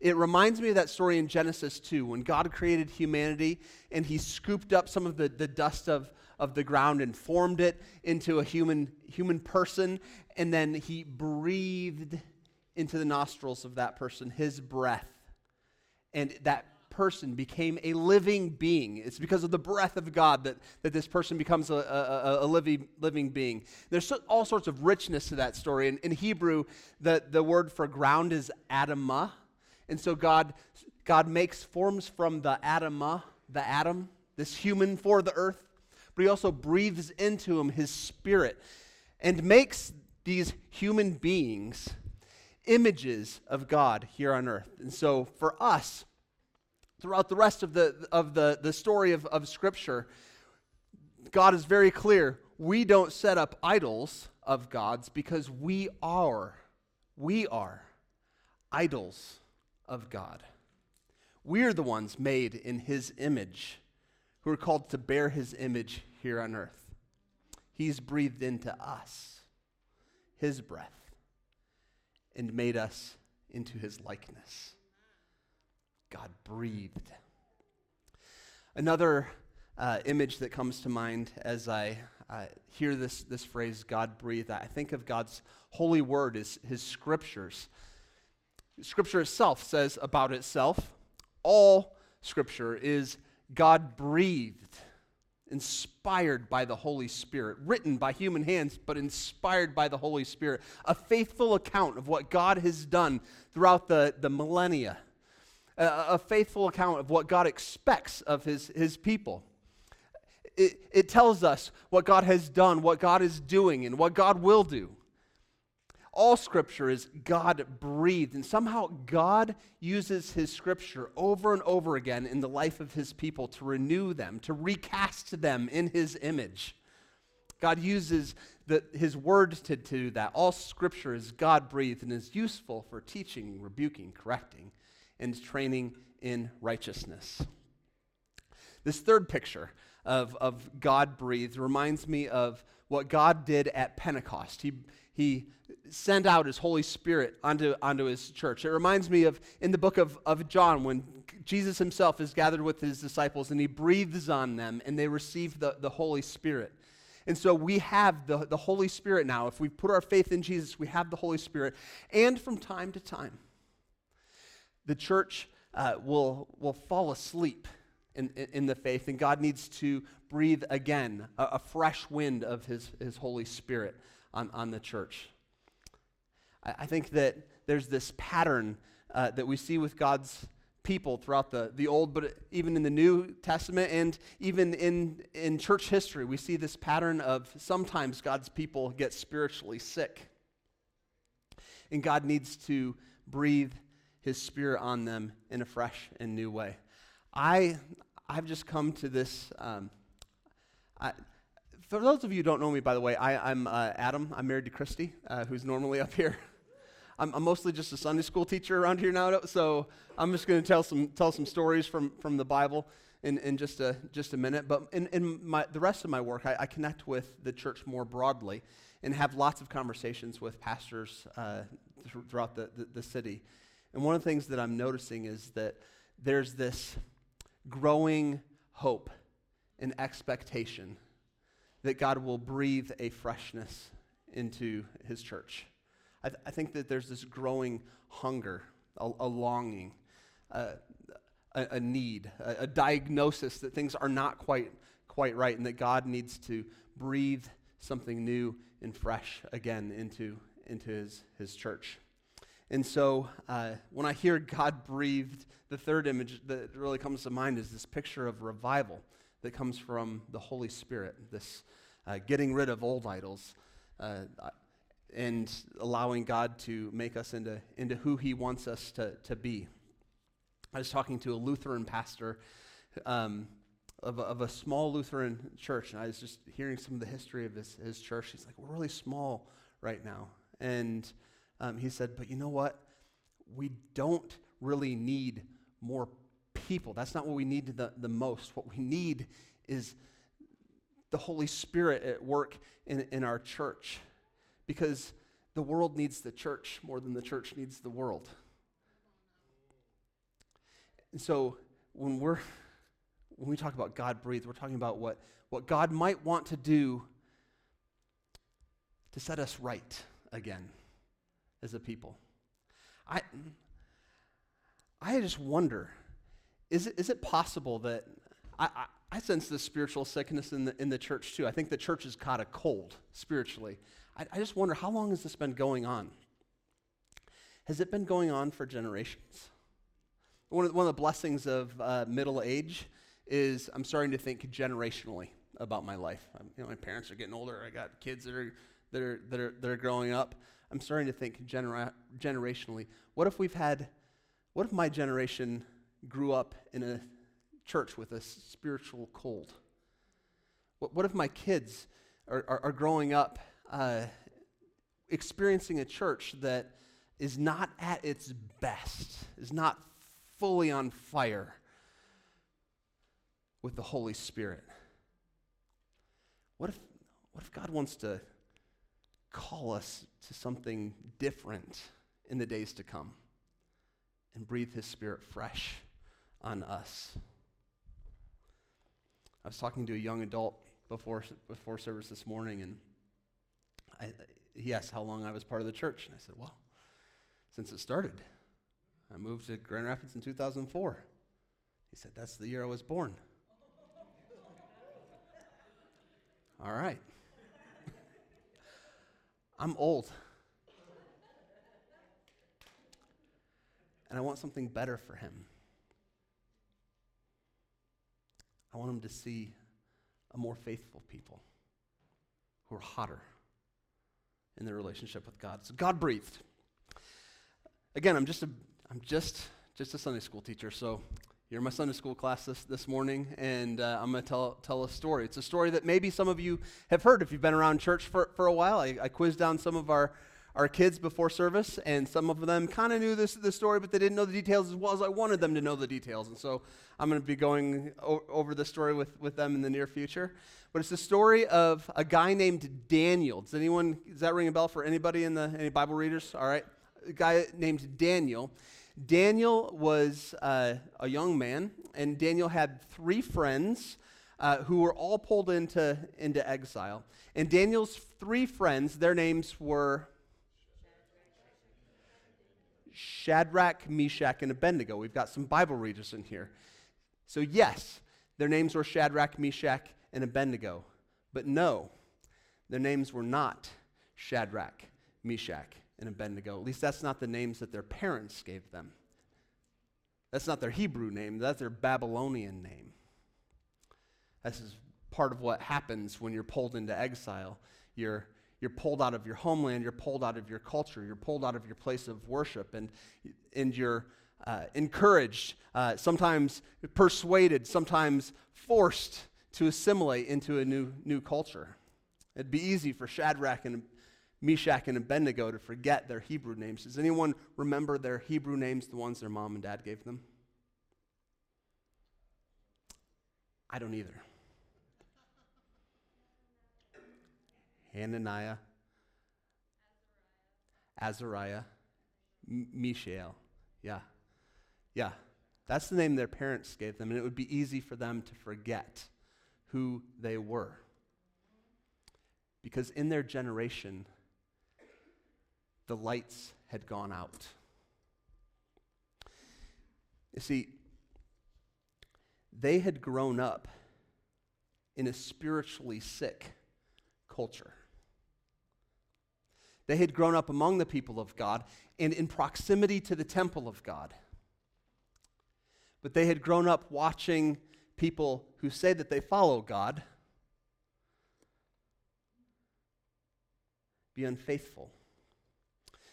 it reminds me of that story in Genesis 2 when God created humanity and he scooped up some of the, the dust of, of the ground and formed it into a human, human person. And then he breathed into the nostrils of that person his breath. And that person became a living being. It's because of the breath of God that, that this person becomes a, a, a living, living being. There's so, all sorts of richness to that story. In, in Hebrew, the, the word for ground is Adamah and so God, God makes forms from the Adamah, the atom, this human for the earth, but he also breathes into him his spirit and makes these human beings images of God here on earth. And so for us, throughout the rest of the, of the, the story of, of Scripture, God is very clear. We don't set up idols of God's because we are, we are idols of God. We're the ones made in His image who are called to bear His image here on earth. He's breathed into us His breath and made us into His likeness. God breathed. Another uh, image that comes to mind as I uh, hear this, this phrase, God breathed, I think of God's holy word, his, his scriptures. Scripture itself says about itself all Scripture is God breathed, inspired by the Holy Spirit, written by human hands, but inspired by the Holy Spirit. A faithful account of what God has done throughout the, the millennia, a, a faithful account of what God expects of his, his people. It, it tells us what God has done, what God is doing, and what God will do all scripture is God breathed. And somehow God uses his scripture over and over again in the life of his people to renew them, to recast them in his image. God uses the, his word to, do that. All scripture is God breathed and is useful for teaching, rebuking, correcting, and training in righteousness. This third picture of, of God breathed reminds me of what God did at Pentecost. He, he sent out his Holy Spirit onto, onto his church. It reminds me of in the book of, of John when Jesus himself is gathered with his disciples and he breathes on them and they receive the, the Holy Spirit. And so we have the, the Holy Spirit now. If we put our faith in Jesus, we have the Holy Spirit. And from time to time, the church uh, will, will fall asleep in, in, the faith, and God needs to breathe again a, a fresh wind of his, his Holy Spirit on, on the church. I, I think that there's this pattern uh, that we see with God's people throughout the, the Old, but even in the New Testament and even in, in church history, we see this pattern of sometimes God's people get spiritually sick. And God needs to breathe his spirit on them in a fresh and new way. I, I've just come to this. Um, I, for those of you who don't know me, by the way, I, am uh, Adam. I'm married to Christy, uh, who's normally up here. I'm, I'm, mostly just a Sunday school teacher around here now, so I'm just going to tell some tell some stories from, from the Bible in, in just a just a minute. But in, in my, the rest of my work, I, I connect with the church more broadly and have lots of conversations with pastors uh, th- throughout the, the, the city. And one of the things that I'm noticing is that there's this growing hope and expectation that God will breathe a freshness into his church. I, th- I think that there's this growing hunger, a, a longing, uh, a, a, need, a, a diagnosis that things are not quite, quite right and that God needs to breathe something new and fresh again into, into his, his church. And so uh, when I hear God breathed, the third image that really comes to mind is this picture of revival that comes from the Holy Spirit, this uh, getting rid of old idols uh, and allowing God to make us into, into who He wants us to, to be. I was talking to a Lutheran pastor um, of, a, of a small Lutheran church, and I was just hearing some of the history of his, his church. He's like, We're really small right now. And um, he said, But you know what? We don't really need more people. That's not what we need the, the most. What we need is the Holy Spirit at work in, in our church because the world needs the church more than the church needs the world. And so when we're when we talk about God breathed, we're talking about what, what God might want to do to set us right again as a people. I, I just wonder is it, is it possible that I, I, I sense this spiritual sickness in the, in the church too? I think the church has caught a cold spiritually. I, I just wonder how long has this been going on? Has it been going on for generations? One of, one of the blessings of uh, middle age is I'm starting to think generationally about my life. I'm, you know, my parents are getting older. I got kids that are, that are, that are, that are growing up. I'm starting to think genera- generationally. What if we've had, what if my generation grew up in a church with a spiritual cold? What, what if my kids are, are, are growing up uh, experiencing a church that is not at its best, is not fully on fire with the Holy Spirit? What if, what if God wants to call us to something different in the days to come and breathe His Spirit fresh on us. I was talking to a young adult before, before service this morning, and I, he asked how long I was part of the church. And I said, Well, since it started. I moved to Grand Rapids in 2004. He said, That's the year I was born. All right. I'm old. And I want something better for him. I want them to see a more faithful people who are hotter in their relationship with God. So God breathed. Again, I'm just a I'm just just a Sunday school teacher, so you're in my Sunday school class this, this morning, and uh, I'm going to tell, tell a story. It's a story that maybe some of you have heard if you've been around church for, for a while. I, I quizzed down some of our, our kids before service, and some of them kind of knew this, this story, but they didn't know the details as well as I wanted them to know the details. And so I'm going to be going o- over the story with, with them in the near future. But it's the story of a guy named Daniel. Does anyone, does that ring a bell for anybody in the, any Bible readers? All right. A guy named Daniel. Daniel was uh, a young man, and Daniel had three friends uh, who were all pulled into, into exile. And Daniel's three friends, their names were Shadrach, Meshach, and Abednego. We've got some Bible readers in here. So, yes, their names were Shadrach, Meshach, and Abednego. But no, their names were not Shadrach, Meshach, and Abednego. At least that's not the names that their parents gave them. That's not their Hebrew name, that's their Babylonian name. This is part of what happens when you're pulled into exile. You're, you're pulled out of your homeland, you're pulled out of your culture, you're pulled out of your place of worship, and, and you're uh, encouraged, uh, sometimes persuaded, sometimes forced to assimilate into a new, new culture. It'd be easy for Shadrach and Meshach and Abednego to forget their Hebrew names. Does anyone remember their Hebrew names, the ones their mom and dad gave them? I don't either. Hananiah, Azariah, M- Mishael. Yeah. Yeah. That's the name their parents gave them, and it would be easy for them to forget who they were. Because in their generation, the lights had gone out. You see, they had grown up in a spiritually sick culture. They had grown up among the people of God and in proximity to the temple of God. But they had grown up watching people who say that they follow God be unfaithful.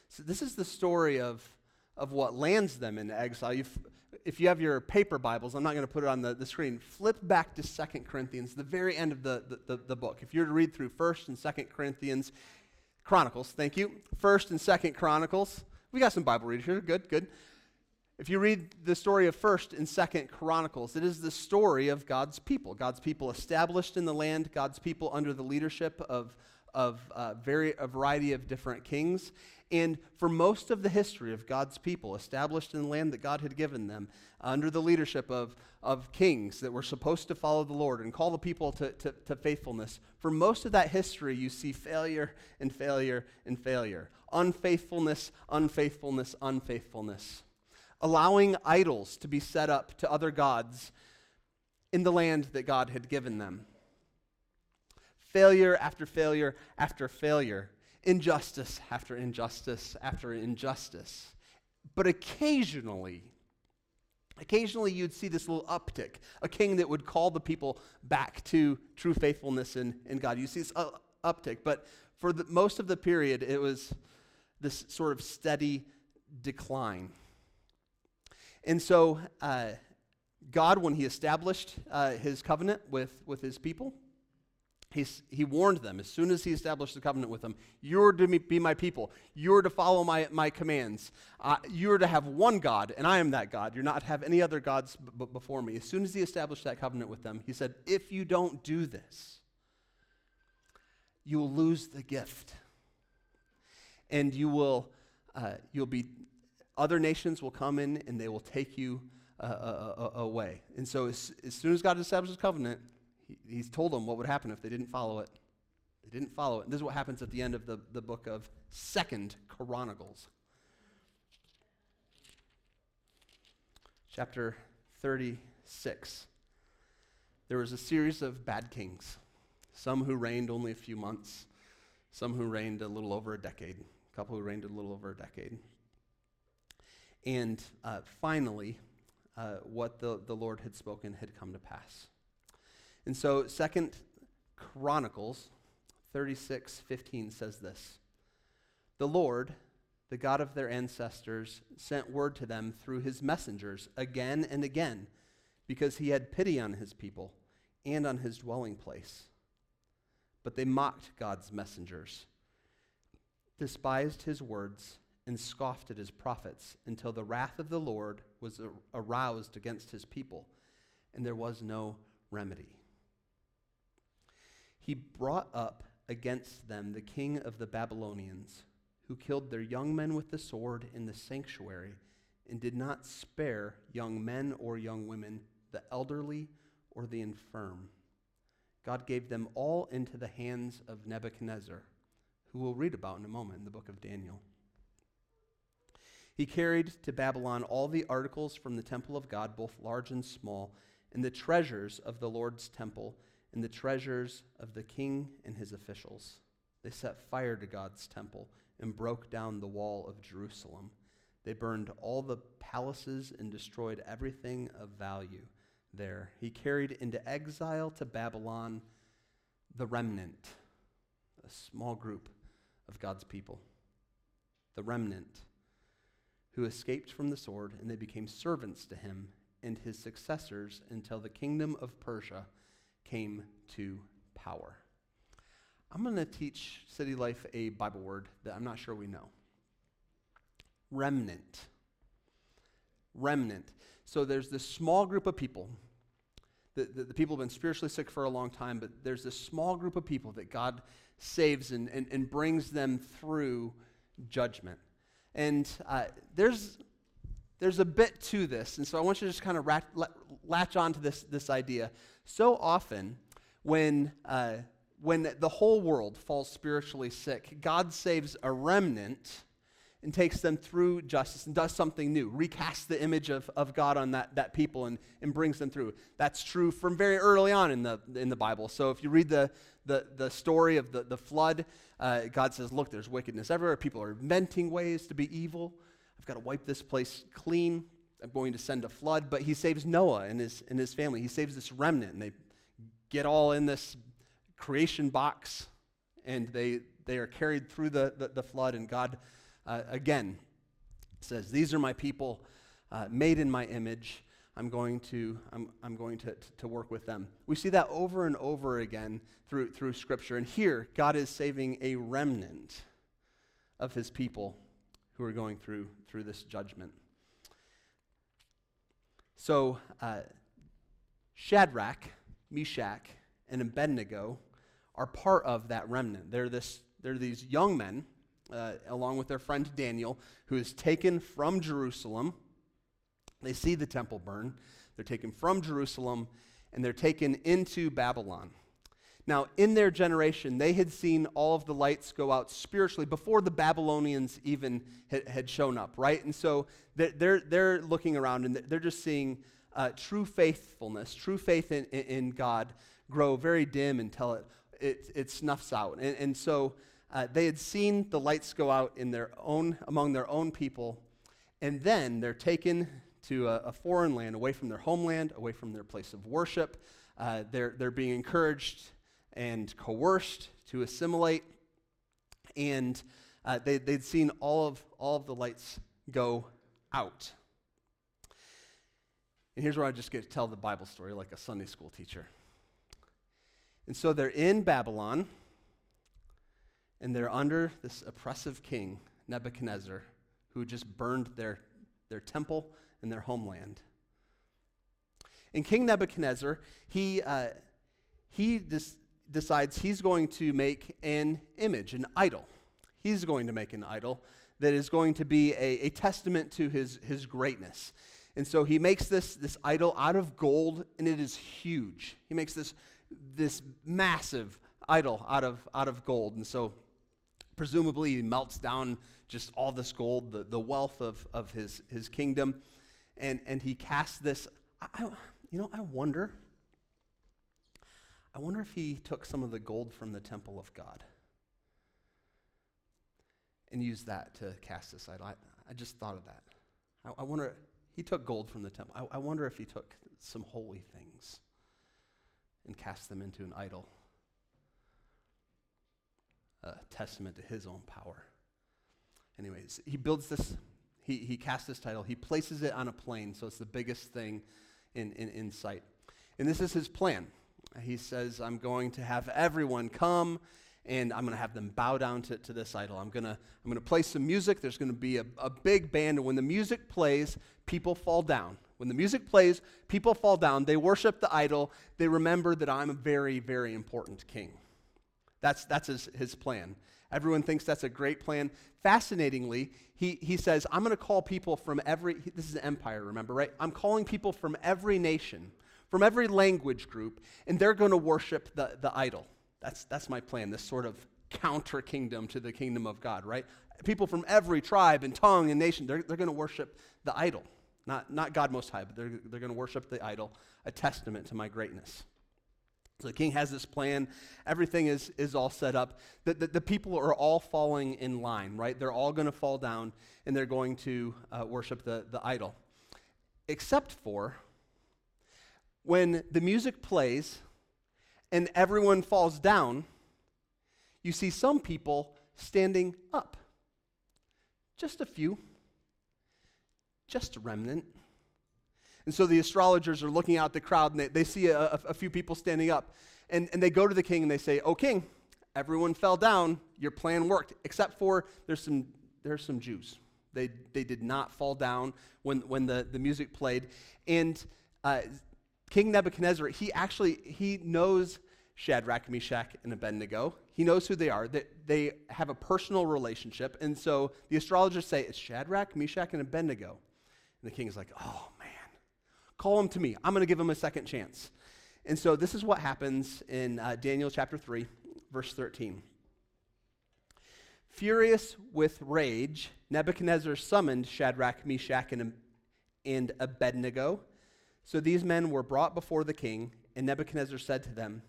So this is the story of, of what lands them in exile. You've, if you have your paper Bibles, I'm not going to put it on the, the screen, flip back to Second Corinthians, the very end of the, the, the, the book. If you're to read through 1st and 2nd Corinthians, Chronicles, thank you. 1st and 2nd Chronicles. We got some Bible readers here. Good, good. If you read the story of 1st and 2nd Chronicles, it is the story of God's people. God's people established in the land, God's people under the leadership of, of uh, very, a variety of different kings. And for most of the history of God's people, established in the land that God had given them, under the leadership of, of kings that were supposed to follow the Lord and call the people to, to, to faithfulness, for most of that history, you see failure and failure and failure. Unfaithfulness, unfaithfulness, unfaithfulness. Allowing idols to be set up to other gods in the land that God had given them. Failure after failure after failure injustice after injustice after injustice. But occasionally, occasionally you'd see this little uptick, a king that would call the people back to true faithfulness in, in God. You see this uh, uptick, but for the, most of the period, it was this sort of steady decline. And so, uh, God, when He established uh, His covenant with, with His people, He's, he warned them as soon as he established the covenant with them you're to be my people. You're to follow my, my commands. Uh, you're to have one god and i am that god. You're not to have any other gods b- before me. As soon as he established that covenant with them he said if you don't do this you will lose the gift. And you will uh, you'll be other nations will come in and they will take you uh, uh, uh away. And so as, as soon as god established his covenant he, he's told them what would happen if they didn't follow it. They didn't follow it. And this is what happens at the end of the, the book of Second Chronicles. Chapter 36. There was a series of bad kings, some who reigned only a few months, some who reigned a little over a decade, a couple who reigned a little over a decade. And uh, finally, uh, what the, the Lord had spoken had come to pass. And so Second Chronicles 36, 15 says this The Lord, the God of their ancestors, sent word to them through his messengers again and again, because he had pity on his people and on his dwelling place. But they mocked God's messengers, despised his words, and scoffed at his prophets until the wrath of the Lord was aroused against his people, and there was no remedy he brought up against them the king of the Babylonians, who killed their young men with the sword in the sanctuary, and did not spare young men or young women, the elderly or the infirm. God gave them all into the hands of Nebuchadnezzar, who we'll read about in a moment in the book of Daniel. He carried to Babylon all the articles from the temple of God, both large and small, and the treasures of the Lord's temple and the treasures of the king and his officials. They set fire to God's temple and broke down the wall of Jerusalem. They burned all the palaces and destroyed everything of value there. He carried into exile to Babylon the remnant, a small group of God's people. The remnant who escaped from the sword, and they became servants to him and his successors until the kingdom of Persia came to power. I'm going to teach City Life a Bible word that I'm not sure we know remnant. Remnant. So there's this small group of people. The, the, the, people have been spiritually sick for a long time, but there's this small group of people that God saves and, and, and brings them through judgment. And uh, there's, there's a bit to this, and so I want you to just kind of rat, latch on to this, this idea. So often, when, uh, when the whole world falls spiritually sick, God saves a remnant and takes them through justice and does something new, recasts the image of, of God on that, that people and, and brings them through. That's true from very early on in the, in the Bible. So if you read the, the, the story of the, the flood, uh, God says, Look, there's wickedness everywhere. People are inventing ways to be evil. I've got to wipe this place clean. I'm going to send a flood, but he saves Noah and his, and his family. He saves this remnant, and they get all in this creation box, and they, they are carried through the, the, the flood, and God, uh, again, says, These are my people, uh, made in my image. I'm going, to, I'm, I'm going to, to work with them. We see that over and over again through, through Scripture. And here, God is saving a remnant of his people who are going through, through this judgment. So, uh, Shadrach, Meshach, and Abednego are part of that remnant. They're, this, they're these young men, uh, along with their friend Daniel, who is taken from Jerusalem. They see the temple burn. They're taken from Jerusalem and they're taken into Babylon. Now, in their generation, they had seen all of the lights go out spiritually before the Babylonians even had, shown up, right? And so they're, they're, they're looking around and they're just seeing uh, true faithfulness, true faith in, in, God grow very dim until it, it, it snuffs out. And, and so uh, they had seen the lights go out in their own, among their own people, and then they're taken to a, a foreign land, away from their homeland, away from their place of worship. Uh, they're, they're being encouraged and coerced to assimilate. And uh, they, they'd seen all of, all of the lights go out. And here's where I just get to tell the Bible story like a Sunday school teacher. And so they're in Babylon, and they're under this oppressive king, Nebuchadnezzar, who just burned their, their temple and their homeland. And King Nebuchadnezzar, he, uh, he dis- decides he's going to make an image, an idol. He's going to make an idol that is going to be a, a testament to his, his greatness. And so he makes this, this idol out of gold, and it is huge. He makes this, this massive idol out of, out of gold. And so presumably he melts down just all this gold, the, the wealth of, of his, his kingdom, and, and he casts this. I, you know, I wonder I wonder if he took some of the gold from the temple of God and used that to cast this idol. I, I just thought of that. I, I, wonder, he took gold from the temple. I, I wonder if he took some holy things and cast them into an idol, a testament to his own power. Anyways, he builds this, he, he casts this title, he places it on a plain, so it's the biggest thing in, in, in sight. And this is his plan. He says, I'm going to have everyone come and I'm going to have them bow down to, to this idol. I'm going to I'm going to play some music. There's going to be a, a big band. And when the music plays, people fall down. When the music plays, people fall down. They worship the idol. They remember that I'm a very, very important king. That's, that's his, his plan. Everyone thinks that's a great plan. Fascinatingly, he, he says, I'm going to call people from every, this is an empire, remember, right? I'm calling people from every nation from every language group, and they're going to worship the, the idol. That's, that's my plan, this sort of counter kingdom to the kingdom of God, right? People from every tribe and tongue and nation, they're, they're going to worship the idol. Not, not God Most High, but they're, they're going to worship the idol, a testament to my greatness. So the king has this plan. Everything is, is all set up. The, the, the people are all falling in line, right? They're all going to fall down and they're going to uh, worship the, the idol. Except for when the music plays and everyone falls down, you see some people standing up. Just a few, just a remnant. And so the astrologers are looking out the crowd and they, they see a, a, few people standing up. And, and they go to the king and they say, Oh, king, everyone fell down. Your plan worked, except for there's some, there's some Jews. They, they did not fall down when, when the, the music played. And uh, King Nebuchadnezzar, he actually, he knows Shadrach, Meshach, and Abednego. He knows who they are. They, they have a personal relationship. And so the astrologers say, it's Shadrach, Meshach, and Abednego. And the king is like, oh, man, call them to me. I'm going to give them a second chance. And so this is what happens in uh, Daniel chapter 3, verse 13. Furious with rage, Nebuchadnezzar summoned Shadrach, Meshach, and, and Abednego so these men were brought before the king, and Nebuchadnezzar said to them,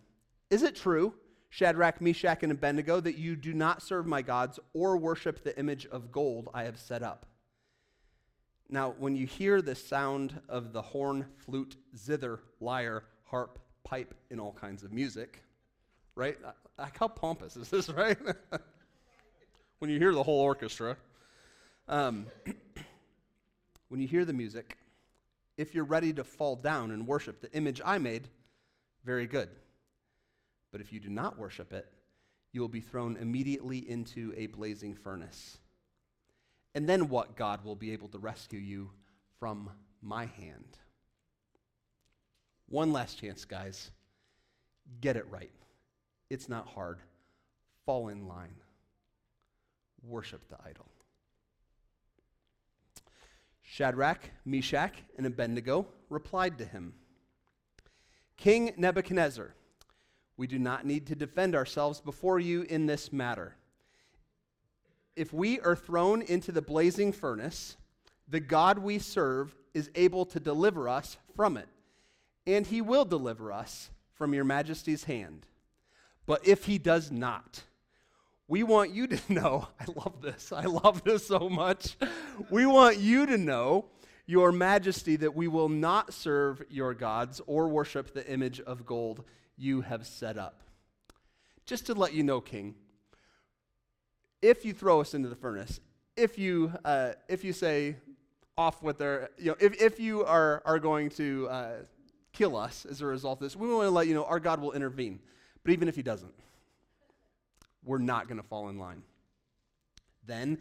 Is it true, Shadrach, Meshach, and Abednego, that you do not serve my gods or worship the image of gold I have set up? Now, when you hear the sound of the horn, flute, zither, lyre, harp, pipe, and all kinds of music, right? Like how pompous is this, right? when you hear the whole orchestra. Um, when you hear the music, if you're ready to fall down and worship the image I made, very good. But if you do not worship it, you will be thrown immediately into a blazing furnace. And then what God will be able to rescue you from my hand? One last chance, guys. Get it right. It's not hard. Fall in line. Worship the idol. Shadrach, Meshach, and Abednego replied to him King Nebuchadnezzar, we do not need to defend ourselves before you in this matter. If we are thrown into the blazing furnace, the God we serve is able to deliver us from it, and he will deliver us from your majesty's hand. But if he does not, we want you to know, I love this, I love this so much. We want you to know, Your Majesty, that we will not serve your gods or worship the image of gold you have set up. Just to let you know, King, if you throw us into the furnace, if you, uh, if you say, off with their, you know, if, if you are, are going to uh, kill us as a result of this, we want to let you know our God will intervene. But even if he doesn't, we're not going to fall in line. Then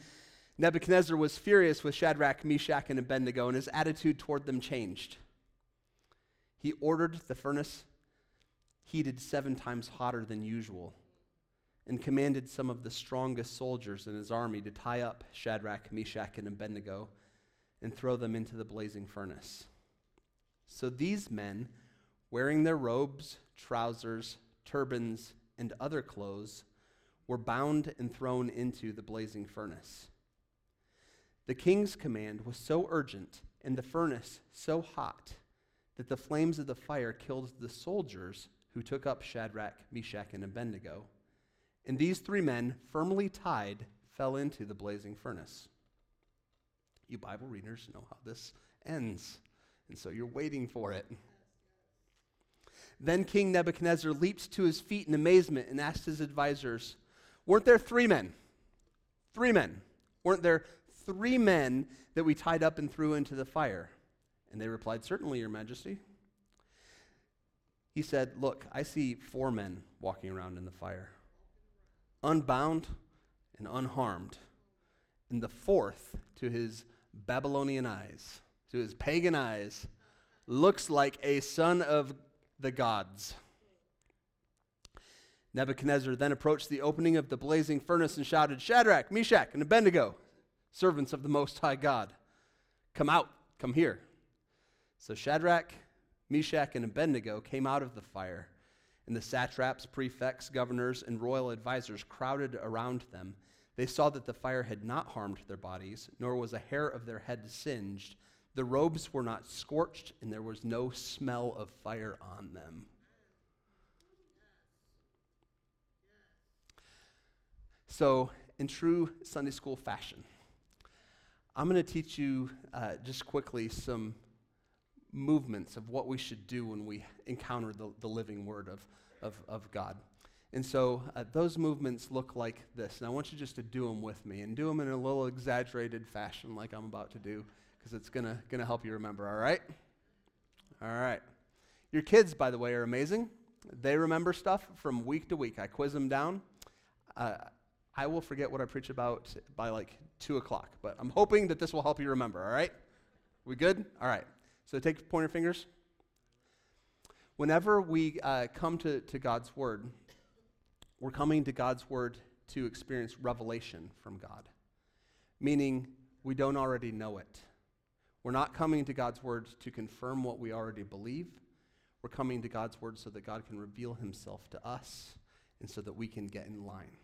Nebuchadnezzar was furious with Shadrach, Meshach, and Abednego, and his attitude toward them changed. He ordered the furnace heated seven times hotter than usual and commanded some of the strongest soldiers in his army to tie up Shadrach, Meshach, and Abednego and throw them into the blazing furnace. So these men, wearing their robes, trousers, turbans, and other clothes, were bound and thrown into the blazing furnace. The king's command was so urgent and the furnace so hot that the flames of the fire killed the soldiers who took up Shadrach, Meshach, and Abednego. And these three men, firmly tied, fell into the blazing furnace. You Bible readers know how this ends, and so you're waiting for it. Then King Nebuchadnezzar leaped to his feet in amazement and asked his advisors, Weren't there three men? Three men. Weren't there three men that we tied up and threw into the fire? And they replied, Certainly, Your Majesty. He said, Look, I see four men walking around in the fire, unbound and unharmed. And the fourth, to his Babylonian eyes, to his pagan eyes, looks like a son of the gods. Nebuchadnezzar then approached the opening of the blazing furnace and shouted, Shadrach, Meshach, and Abednego, servants of the Most High God, come out, come here. So Shadrach, Meshach, and Abednego came out of the fire, and the satraps, prefects, governors, and royal advisers crowded around them. They saw that the fire had not harmed their bodies, nor was a hair of their head singed. The robes were not scorched, and there was no smell of fire on them. So, in true Sunday school fashion, I'm going to teach you uh, just quickly some movements of what we should do when we encounter the, the living word of, of, of God. And so uh, those movements look like this. And I want you just to do them with me and do them in a little exaggerated fashion, like I'm about to do, because it's going to help you remember, all right? All right. Your kids, by the way, are amazing. They remember stuff from week to week. I quiz them down. Uh, I will forget what I preach about by like 2 o'clock, but I'm hoping that this will help you remember, all right? We good? All right. So take pointer fingers. Whenever we uh, come to, to God's Word, we're coming to God's Word to experience revelation from God, meaning we don't already know it. We're not coming to God's Word to confirm what we already believe. We're coming to God's Word so that God can reveal Himself to us and so that we can get in line.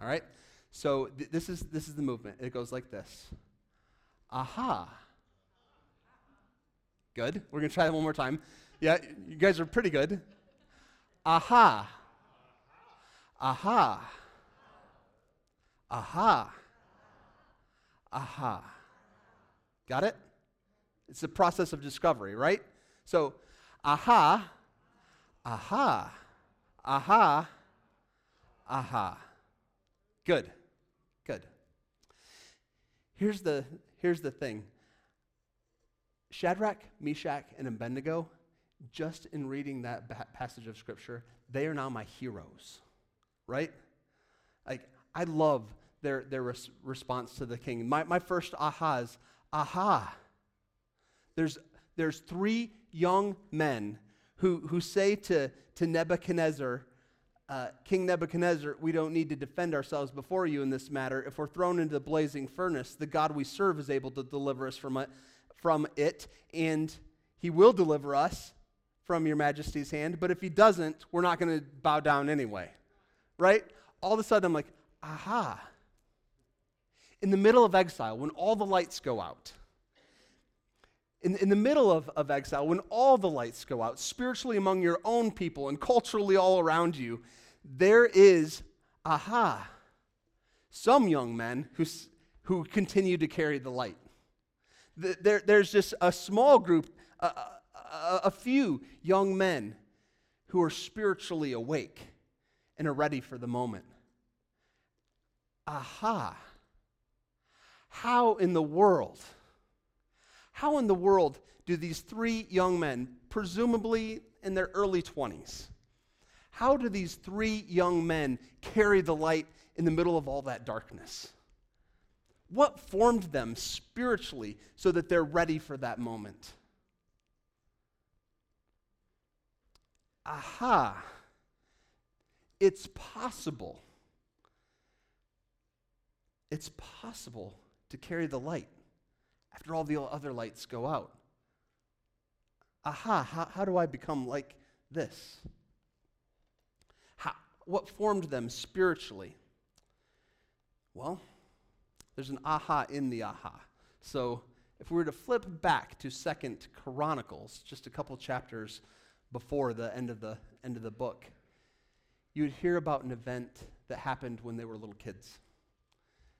All right? So th- this, is, this is the movement. It goes like this Aha. Good. We're going to try that one more time. Yeah, you guys are pretty good. Aha. Aha. Aha. Aha. Got it? It's a process of discovery, right? So, aha, aha, aha, aha. Good. Good. Here's the, here's the thing Shadrach, Meshach, and Abednego, just in reading that ba- passage of Scripture, they are now my heroes, right? Like, I love their, their res- response to the king. My, my first aha is, aha. There's, there's three young men who, who say to, to Nebuchadnezzar, uh, King Nebuchadnezzar, we don't need to defend ourselves before you in this matter. If we're thrown into the blazing furnace, the God we serve is able to deliver us from it, from it, and he will deliver us from your majesty's hand. But if he doesn't, we're not going to bow down anyway. Right? All of a sudden, I'm like, aha. In the middle of exile, when all the lights go out, in, in the middle of, of exile, when all the lights go out, spiritually among your own people and culturally all around you, there is, aha, some young men who, who continue to carry the light. There, there's just a small group, a, a, a few young men who are spiritually awake and are ready for the moment. Aha. How in the world? How in the world do these three young men, presumably in their early 20s, how do these three young men carry the light in the middle of all that darkness? What formed them spiritually so that they're ready for that moment? Aha! It's possible. It's possible to carry the light after all the other lights go out. Aha, how, how do I become like this? How, what formed them spiritually? Well, there's an aha in the aha. So if we were to flip back to Second Chronicles, just a couple chapters before the end of the end of the book, you would hear about an event that happened when they were little kids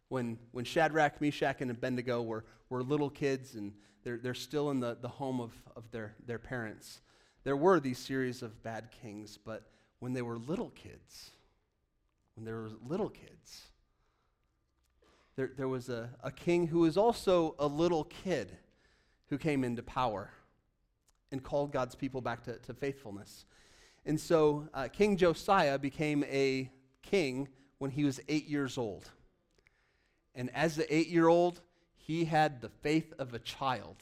when, when Shadrach, Meshach, and Abednego were, were little kids and they're, they're still in the, the home of, of their, their parents. There were these series of bad kings, but when they were little kids, when they were little kids, there, there was a, a king who was also a little kid who came into power and called God's people back to, to faithfulness. And so uh, King Josiah became a king when he was eight years old. And as the eight year old, he had the faith of a child.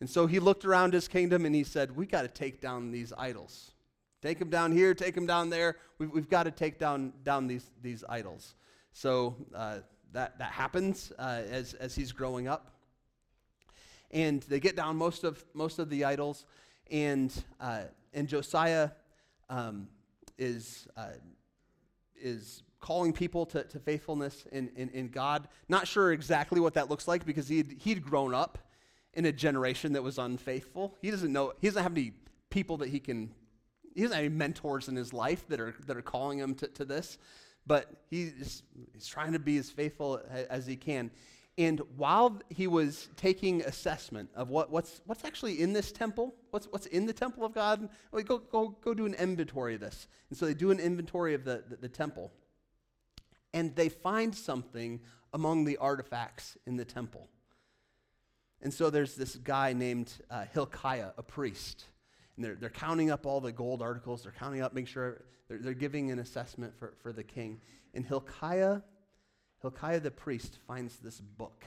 And so he looked around his kingdom and he said, We got to take down these idols. Take them down here, take them down there. We've, we've got to take down, down these, these idols. So uh, that, that happens uh, as, as he's growing up. And they get down most of, most of the idols. And, uh, and Josiah um, is, uh, is calling people to, to faithfulness in, in, in, God. Not sure exactly what that looks like because he'd, he'd grown up in a generation that was unfaithful. He doesn't know, he doesn't have any people that he can, he doesn't have any mentors in his life that are, that are calling him to, to this, but he's, he's trying to be as faithful as he can. And while he was taking assessment of what, what's, what's actually in this temple, what's, what's in the temple of God, well, go, go, go do an inventory of this. And so they do an inventory of the, the, the temple and they find something among the artifacts in the temple. And so there's this guy named uh, Hilkiah, a priest. And they're, they're counting up all the gold articles. They're counting up, make sure they're, they're giving an assessment for, for the king. And Hilkiah, Hilkiah the priest finds this book.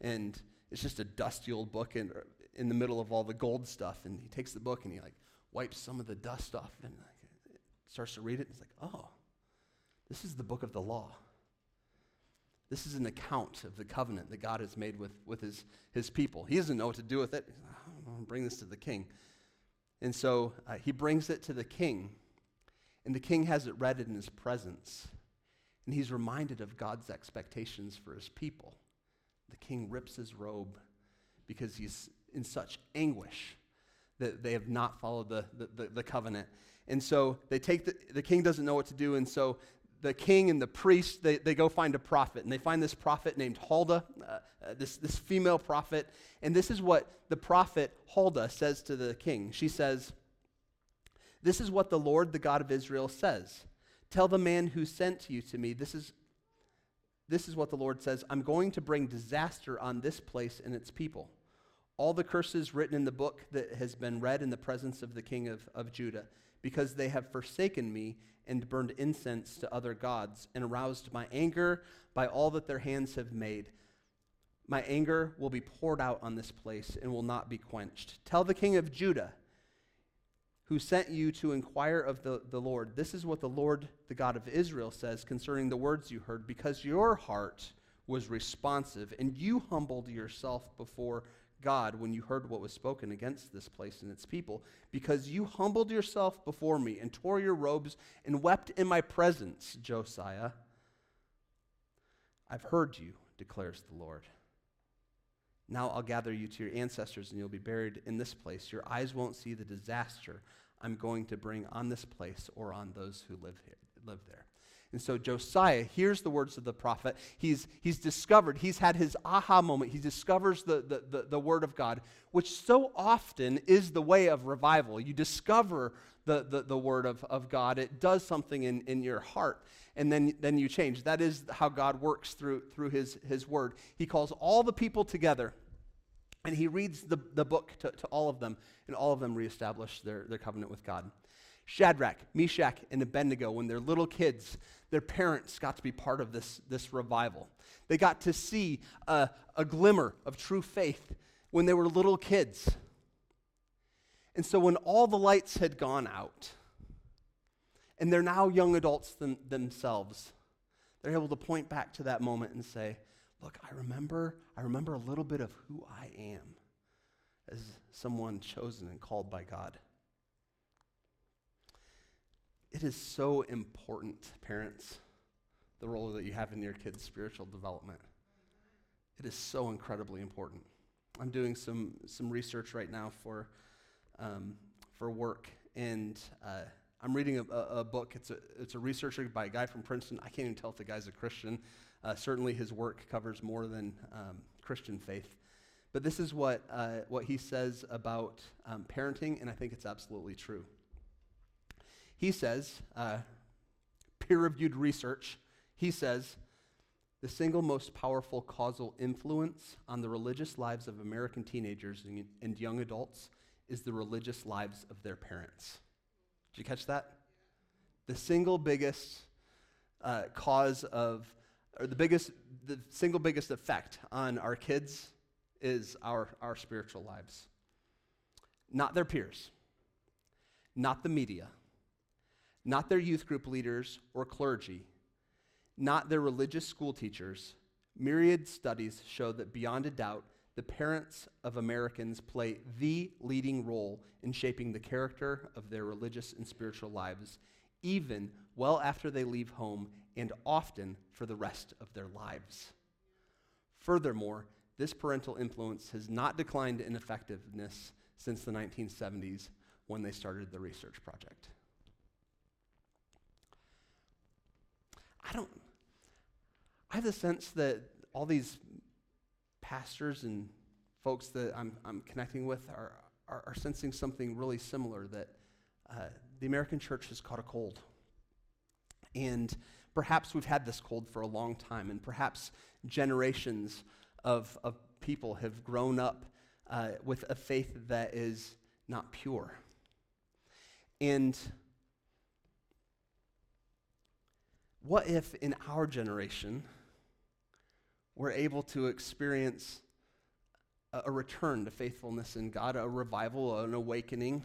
And it's just a dusty old book in, in the middle of all the gold stuff. And he takes the book and he like wipes some of the dust off and like, starts to read it. And he's like, oh, this is the book of the law. This is an account of the covenant that God has made with, with his, his people. He doesn't know what to do with it. Bring this to the king. And so uh, he brings it to the king, and the king has it read in his presence. And he's reminded of God's expectations for his people. The king rips his robe because he's in such anguish that they have not followed the, the, the, the covenant. And so they take the, the king doesn't know what to do, and so the king and the priest, they, they go find a prophet, and they find this prophet named Huldah, uh, uh, this, this female prophet. And this is what the prophet Huldah says to the king. She says, This is what the Lord, the God of Israel, says. Tell the man who sent you to me, this is, this is what the Lord says I'm going to bring disaster on this place and its people. All the curses written in the book that has been read in the presence of the king of, of Judah, because they have forsaken me and burned incense to other gods, and aroused my anger by all that their hands have made. My anger will be poured out on this place and will not be quenched. Tell the king of Judah, who sent you to inquire of the, the Lord. This is what the Lord, the God of Israel, says concerning the words you heard, because your heart was responsive, and you humbled yourself before God when you heard what was spoken against this place and its people, because you humbled yourself before me and tore your robes and wept in my presence, Josiah. I've heard you, declares the Lord. Now I'll gather you to your ancestors, and you'll be buried in this place. Your eyes won't see the disaster I'm going to bring on this place or on those who live, here, live there. And so Josiah hears the words of the prophet. He's, he's discovered, he's had his aha moment. He discovers the, the, the, the, word of God, which so often is the way of revival. You discover the, the, the word of, of God, it does something in, in your heart, and then, then you change. That is how God works through, through his, his word. He calls all the people together. And he reads the, the book to, to all of them, and all of them reestablish their, their covenant with God. Shadrach, Meshach, and Abednego, when they're little kids, their parents got to be part of this, this revival. They got to see a, a glimmer of true faith when they were little kids. And so when all the lights had gone out, and they're now young adults them, themselves, they're able to point back to that moment and say, Look, I remember, I remember a little bit of who I am as someone chosen and called by God. It is so important, parents, the role that you have in your kids' spiritual development. It is so incredibly important. I'm doing some, some research right now for, um, for work, and uh, I'm reading a, a, a, book. It's a, it's a researcher by a guy from Princeton. I can't even tell if the guy's a Christian. Uh, certainly, his work covers more than um, Christian faith. But this is what, uh, what he says about um, parenting, and I think it's absolutely true. He says, uh, peer reviewed research, he says, the single most powerful causal influence on the religious lives of American teenagers and young adults is the religious lives of their parents. Did you catch that? The single biggest uh, cause of, or the biggest, the single biggest effect on our kids is our, our spiritual lives. Not their peers, not the media, not their youth group leaders or clergy, not their religious school teachers. Myriad studies show that beyond a doubt, the parents of Americans play the leading role in shaping the character of their religious and spiritual lives, even well after they leave home and often for the rest of their lives. Furthermore, this parental influence has not declined in effectiveness since the 1970s when they started the research project. I don't, I have the sense that all these pastors and folks that I'm, I'm connecting with are, are, are sensing something really similar that uh, the American church has caught a cold. And perhaps we've had this cold for a long time, and perhaps generations of, of people have grown up uh, with a faith that is not pure. And What if in our generation we're able to experience a, a return to faithfulness in God, a revival, an awakening,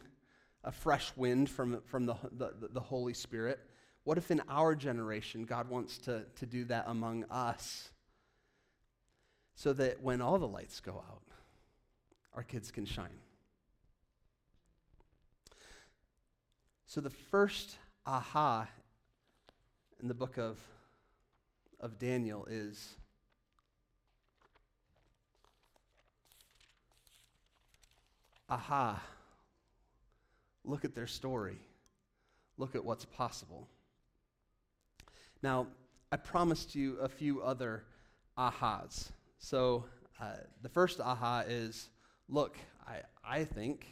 a fresh wind from, from the, the, the Holy Spirit? What if in our generation God wants to, to do that among us so that when all the lights go out, our kids can shine? So the first aha in the book of, of Daniel is aha, look at their story. Look at what's possible. Now, I promised you a few other ahas. So, uh, the first aha is look, I, I think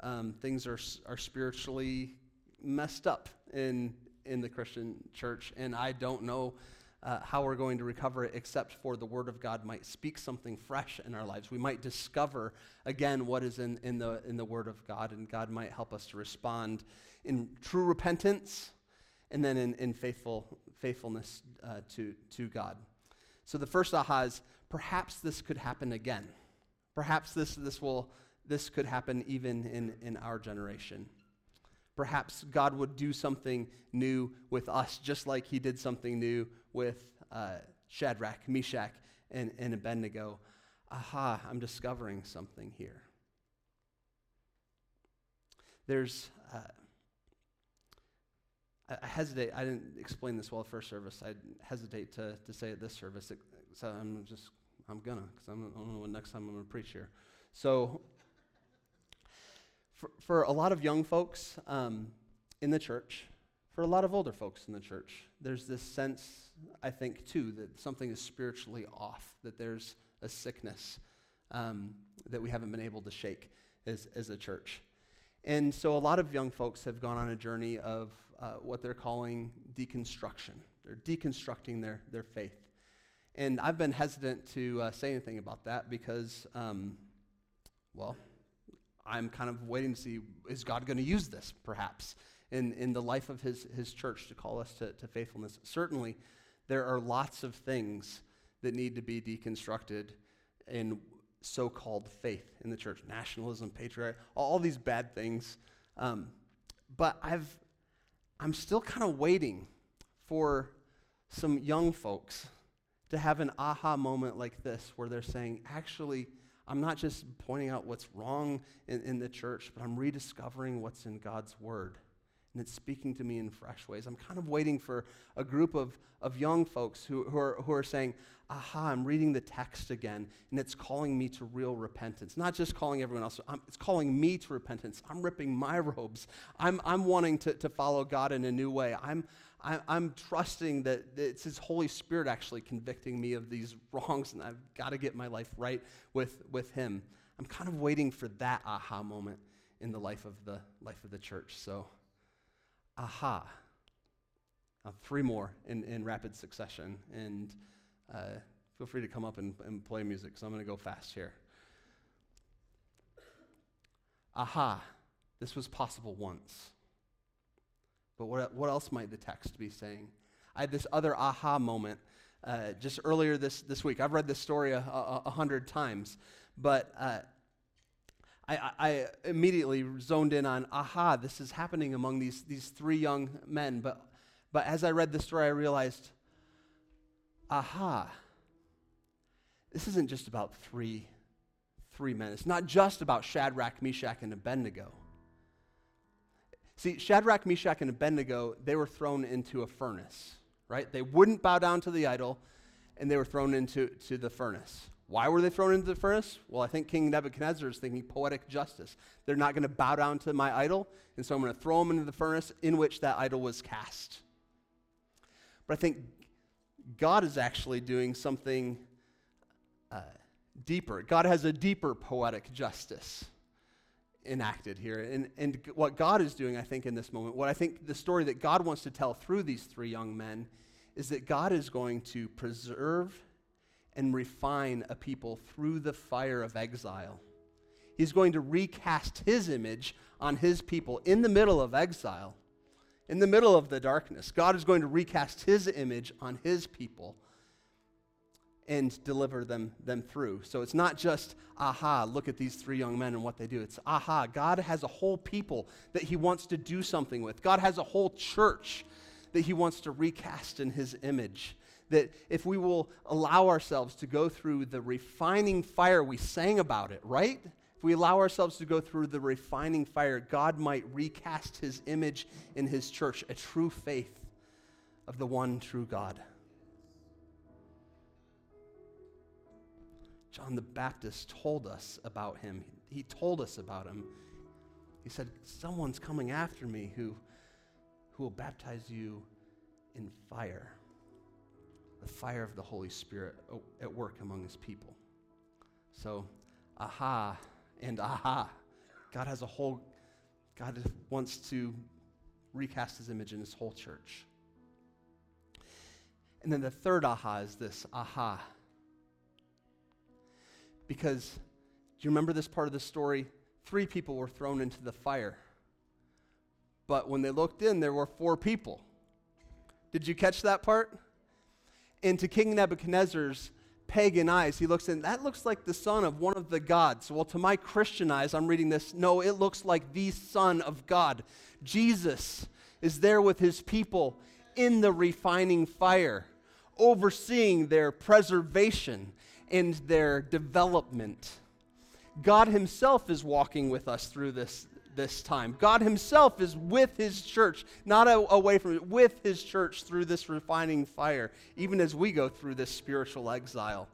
um, things are, are spiritually messed up in, in the Christian church, and I don't know uh, how we're going to recover it except for the Word of God might speak something fresh in our lives. We might discover again what is in, in, the, in the Word of God, and God might help us to respond in true repentance and then in, in faithful, faithfulness uh, to, to God. So the first aha is perhaps this could happen again. Perhaps this, this, will, this could happen even in, in our generation. Perhaps God would do something new with us, just like he did something new with uh, Shadrach, Meshach, and, and Abednego. Aha, I'm discovering something here. There's, uh, I, hesitate, I didn't explain this well at first service. I hesitate to, to say it this service, so I'm just, I'm gonna, because I don't know what next time I'm gonna preach here. So, for, for a lot of young folks um, in the church, for a lot of older folks in the church, there's this sense, I think, too, that something is spiritually off, that there's a sickness um, that we haven't been able to shake as, as a church. And so a lot of young folks have gone on a journey of uh, what they're calling deconstruction. They're deconstructing their, their faith. And I've been hesitant to uh, say anything about that because, um, well, I'm kind of waiting to see is God going to use this, perhaps, in, in the life of his, his church to call us to, to faithfulness? Certainly, there are lots of things that need to be deconstructed in so called faith in the church nationalism, patriarchy, all these bad things. Um, but I've, I'm still kind of waiting for some young folks to have an aha moment like this where they're saying, actually, I'm not just pointing out what's wrong in, in the church, but I'm rediscovering what's in God's word. And it's speaking to me in fresh ways. I'm kind of waiting for a group of, of young folks who, who, are, who are saying, aha, I'm reading the text again, and it's calling me to real repentance. Not just calling everyone else, I'm, it's calling me to repentance. I'm ripping my robes. I'm, I'm wanting to, to follow God in a new way. I'm, I, I'm trusting that it's His Holy Spirit actually convicting me of these wrongs, and I've got to get my life right with, with Him. I'm kind of waiting for that aha moment in the life of the life of the church. So aha. Three more in, in rapid succession. And uh, feel free to come up and, and play music because I'm going to go fast here. Aha. This was possible once. But what, what else might the text be saying? I had this other aha moment uh, just earlier this, this week. I've read this story a, a, a hundred times, but uh, I, I, immediately zoned in on, aha, this is happening among these, these three young men. But, but as I read the story, I realized, aha, this isn't just about three, three men. It's not just about Shadrach, Meshach, and Abednego. See, Shadrach, Meshach, and Abednego, they were thrown into a furnace, right? They wouldn't bow down to the idol, and they were thrown into to the furnace. Why were they thrown into the furnace? Well, I think King Nebuchadnezzar is thinking poetic justice. They're not going to bow down to my idol, and so I'm going to throw them into the furnace in which that idol was cast. But I think God is actually doing something uh, deeper. God has a deeper poetic justice enacted here. And, and what God is doing, I think, in this moment, what I think the story that God wants to tell through these three young men is that God is going to preserve and refine a people through the fire of exile. He's going to recast his image on his people in the middle of exile, in the middle of the darkness. God is going to recast his image on his people and deliver them, them through. So it's not just, aha, look at these three young men and what they do. It's, aha, God has a whole people that he wants to do something with. God has a whole church that he wants to recast in his image that if we will allow ourselves to go through the refining fire, we sang about it, right? If we allow ourselves to go through the refining fire, God might recast his image in his church, a true faith of the one true God. John the Baptist told us about him. He told us about him. He said, Someone's coming after me who, who will baptize you in fire the fire of the Holy Spirit at work among his people. So, aha and aha. God has a whole, God wants to recast his image in his whole church. And then the third aha is this aha. Because, do you remember this part of the story? Three people were thrown into the fire. But when they looked in, there were four people. Did you catch that part? into King Nebuchadnezzar's pagan eyes, he looks in, that looks like the son of one of the gods. Well, to my Christian eyes, I'm reading this, no, it looks like the son of God. Jesus is there with his people in the refining fire, overseeing their preservation and their development. God himself is walking with us through this, this time. God Himself is with His church, not a, away from it, with His church through this refining fire, even as we go through this spiritual exile.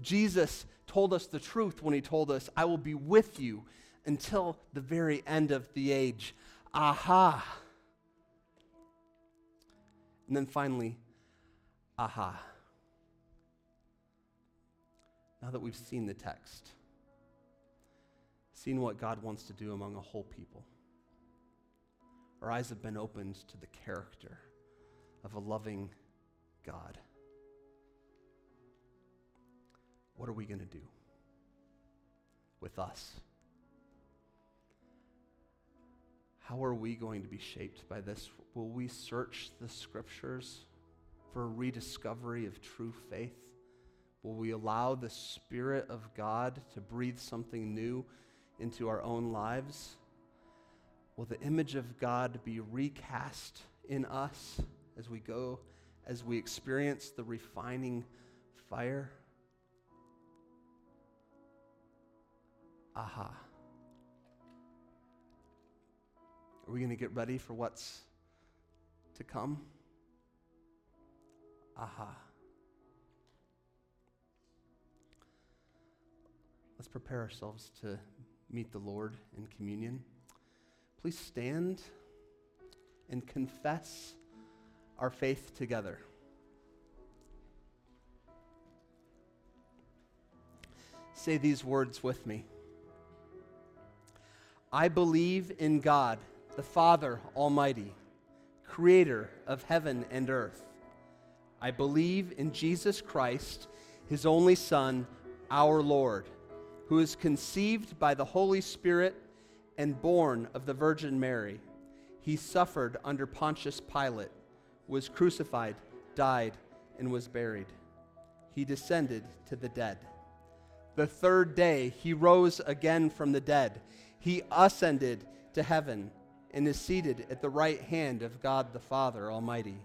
Jesus told us the truth when He told us, I will be with you until the very end of the age. Aha. And then finally, aha. Now that we've seen the text, seen what God wants to do among a whole people. Our eyes have been opened to the character of a loving God. What are we going to do with us? How are we going to be shaped by this? Will we search the scriptures for a rediscovery of true faith? Will we allow the Spirit of God to breathe something new into our own lives? Will the image of God be recast in us as we go, as we experience the refining fire? Aha. Are we going to get ready for what's to come? Aha. Let's prepare ourselves to meet the Lord in communion, please stand and confess our faith together. Say these words with me. I believe in God, the Father Almighty, creator of heaven and earth. I believe in Jesus Christ, his only Son, our Lord who is conceived by the Holy Spirit and born of the Virgin Mary. He suffered under Pontius Pilate, was crucified, died, and was buried. He descended to the dead. The third day he rose again from the dead. He ascended to heaven and is seated at the right hand of God the Father Almighty.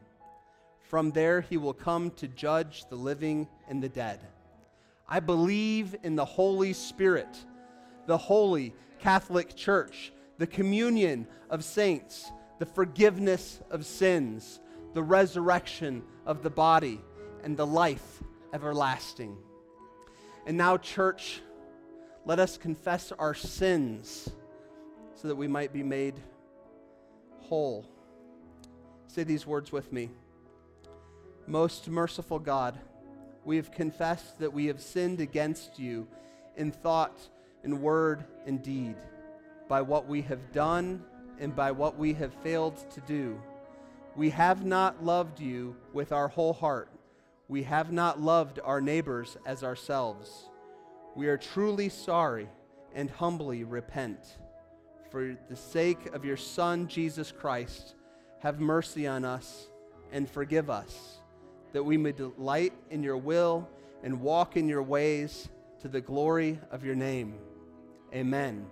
From there he will come to judge the living and the dead. I believe in the Holy Spirit, the holy Catholic Church, the communion of saints, the forgiveness of sins, the resurrection of the body, and the life everlasting. And now, church, let us confess our sins so that we might be made whole. Say these words with me. Most merciful God, we have confessed that we have sinned against you in thought, in word, and deed, by what we have done and by what we have failed to do. We have not loved you with our whole heart. We have not loved our neighbors as ourselves. We are truly sorry and humbly repent. For the sake of your Son, Jesus Christ, have mercy on us and forgive us that we may delight in your will and walk in your ways to the glory of your name. Amen.